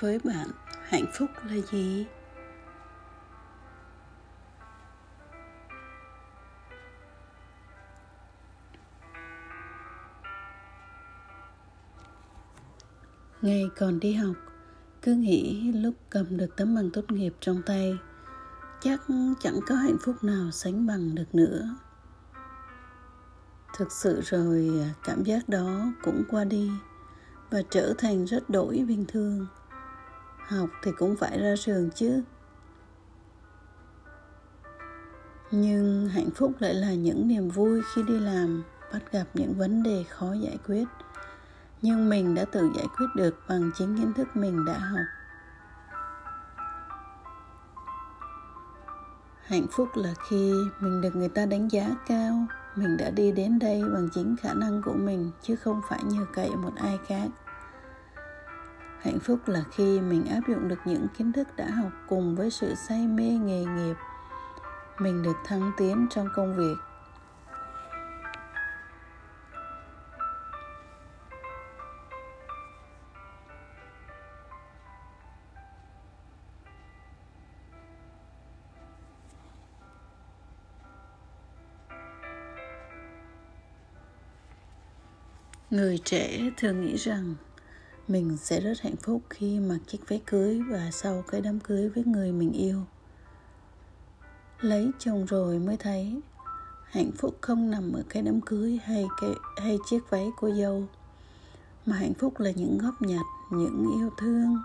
với bạn, hạnh phúc là gì? Ngày còn đi học, cứ nghĩ lúc cầm được tấm bằng tốt nghiệp trong tay, chắc chẳng có hạnh phúc nào sánh bằng được nữa. Thực sự rồi, cảm giác đó cũng qua đi và trở thành rất đổi bình thường học thì cũng phải ra trường chứ. Nhưng hạnh phúc lại là những niềm vui khi đi làm, bắt gặp những vấn đề khó giải quyết. Nhưng mình đã tự giải quyết được bằng chính kiến thức mình đã học. Hạnh phúc là khi mình được người ta đánh giá cao, mình đã đi đến đây bằng chính khả năng của mình, chứ không phải nhờ cậy một ai khác hạnh phúc là khi mình áp dụng được những kiến thức đã học cùng với sự say mê nghề nghiệp. Mình được thăng tiến trong công việc. Người trẻ thường nghĩ rằng mình sẽ rất hạnh phúc khi mặc chiếc váy cưới và sau cái đám cưới với người mình yêu. Lấy chồng rồi mới thấy hạnh phúc không nằm ở cái đám cưới hay cái, hay chiếc váy cô dâu, mà hạnh phúc là những góp nhặt, những yêu thương,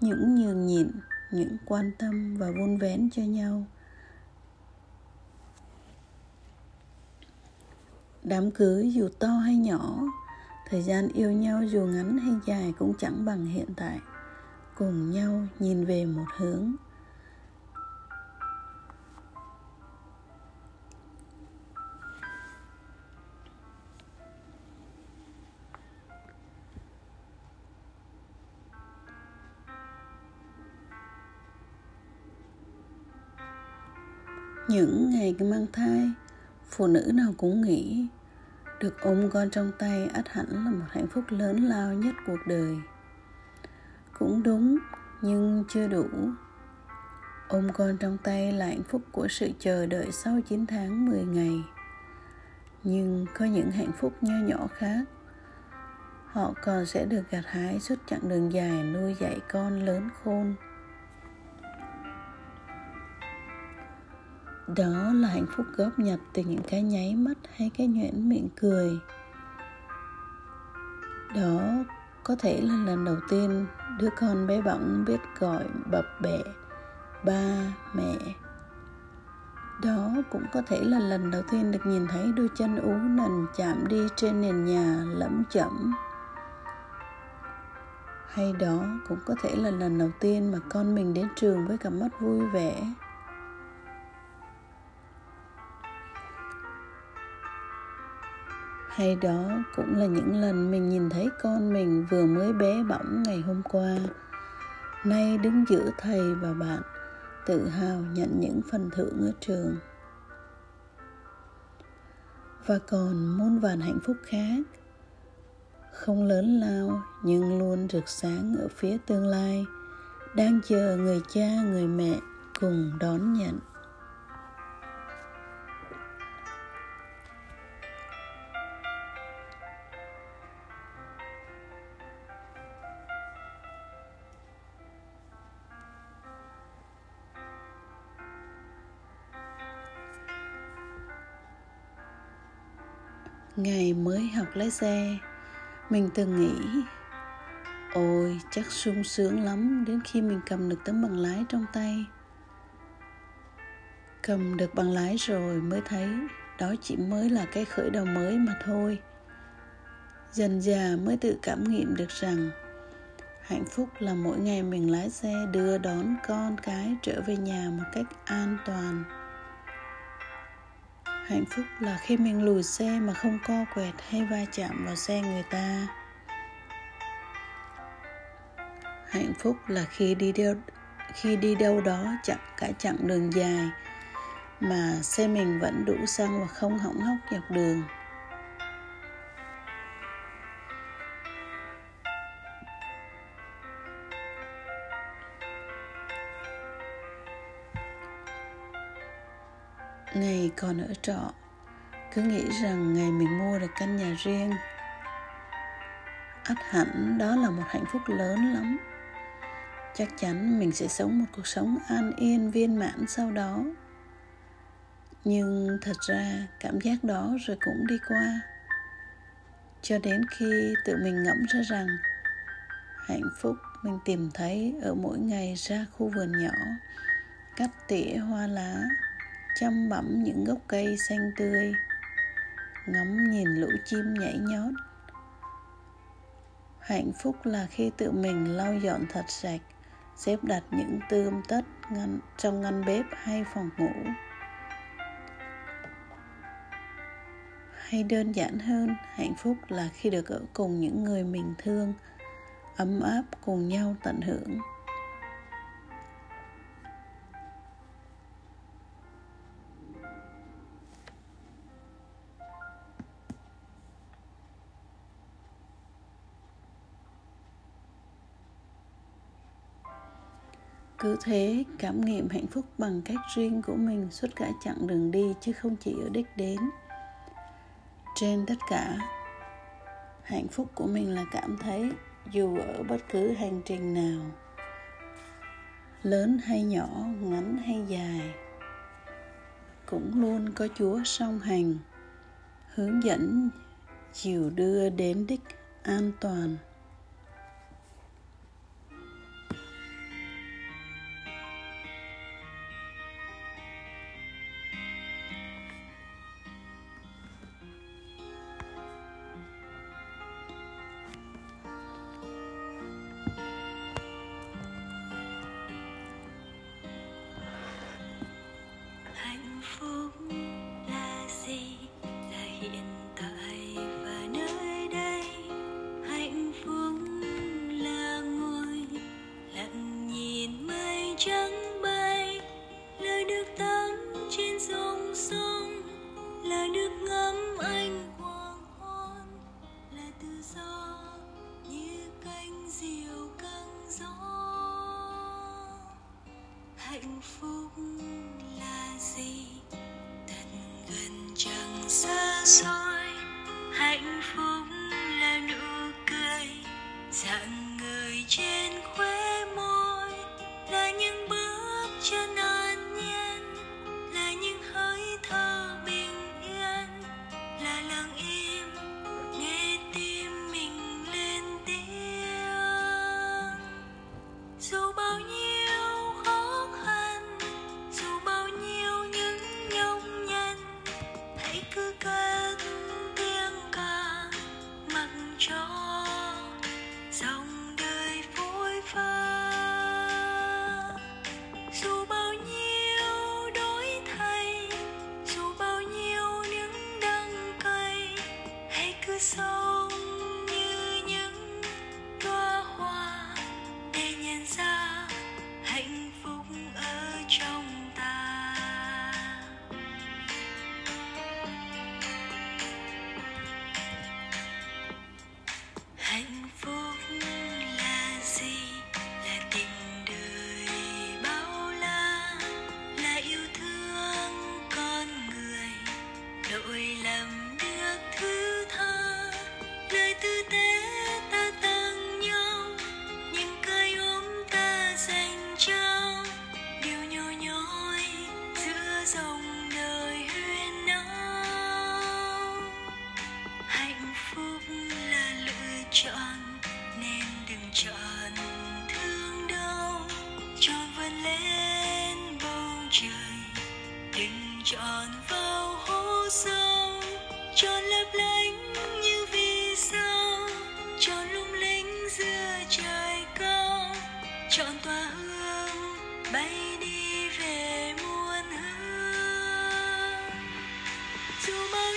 những nhường nhịn, những quan tâm và vun vén cho nhau. Đám cưới dù to hay nhỏ thời gian yêu nhau dù ngắn hay dài cũng chẳng bằng hiện tại. Cùng nhau nhìn về một hướng. Những ngày mang thai, phụ nữ nào cũng nghĩ được ôm con trong tay ắt hẳn là một hạnh phúc lớn lao nhất cuộc đời. Cũng đúng, nhưng chưa đủ. Ôm con trong tay là hạnh phúc của sự chờ đợi sau 9 tháng 10 ngày. Nhưng có những hạnh phúc nho nhỏ khác. Họ còn sẽ được gặt hái suốt chặng đường dài nuôi dạy con lớn khôn. Đó là hạnh phúc góp nhặt từ những cái nháy mắt hay cái nhoẻn miệng cười. Đó có thể là lần đầu tiên đứa con bé bỏng biết gọi bập bẹ ba mẹ. Đó cũng có thể là lần đầu tiên được nhìn thấy đôi chân ú nần chạm đi trên nền nhà lẫm chẩm. hay đó cũng có thể là lần đầu tiên mà con mình đến trường với cặp mắt vui vẻ. Hay đó, cũng là những lần mình nhìn thấy con mình vừa mới bé bỏng ngày hôm qua. Nay đứng giữa thầy và bạn, tự hào nhận những phần thưởng ở trường. Và còn muôn vàn hạnh phúc khác. Không lớn lao, nhưng luôn rực sáng ở phía tương lai, đang chờ người cha, người mẹ cùng đón nhận. Ngày mới học lái xe. Mình từng nghĩ, ôi, chắc sung sướng lắm đến khi mình cầm được tấm bằng lái trong tay. Cầm được bằng lái rồi mới thấy đó chỉ mới là cái khởi đầu mới mà thôi. Dần già mới tự cảm nghiệm được rằng hạnh phúc là mỗi ngày mình lái xe đưa đón con cái trở về nhà một cách an toàn hạnh phúc là khi mình lùi xe mà không co quẹt hay va chạm vào xe người ta. Hạnh phúc là khi đi đâu khi đi đâu đó chặn cả chặng đường dài mà xe mình vẫn đủ xăng và không hỏng hóc dọc đường. Ngày còn ở trọ, cứ nghĩ rằng ngày mình mua được căn nhà riêng. Ắt hẳn đó là một hạnh phúc lớn lắm. Chắc chắn mình sẽ sống một cuộc sống an yên, viên mãn sau đó. Nhưng thật ra, cảm giác đó rồi cũng đi qua. Cho đến khi tự mình ngẫm ra rằng, hạnh phúc mình tìm thấy ở mỗi ngày ra khu vườn nhỏ, cắt tỉa hoa lá chăm bẵm những gốc cây xanh tươi. Ngắm nhìn lũ chim nhảy nhót. Hạnh phúc là khi tự mình lau dọn thật sạch xếp đặt những tươm tất ngăn, trong ngăn bếp hay phòng ngủ. Hay đơn giản hơn hạnh phúc là khi được ở cùng những người mình thương ấm áp cùng nhau tận hưởng. Cứ thế, cảm nghiệm hạnh phúc bằng cách riêng của mình suốt cả chặng đường đi chứ không chỉ ở đích đến. Trên tất cả, hạnh phúc của mình là cảm thấy dù ở bất cứ hành trình nào, lớn hay nhỏ, ngắn hay dài, cũng luôn có chúa song hành, hướng dẫn, chiều đưa đến đích an toàn. Hạnh phúc là gì? Gần chẳng xa xôi hạnh phúc là nụ cười dạng so chọn tòa hương bay đi về muôn hương. Dù mang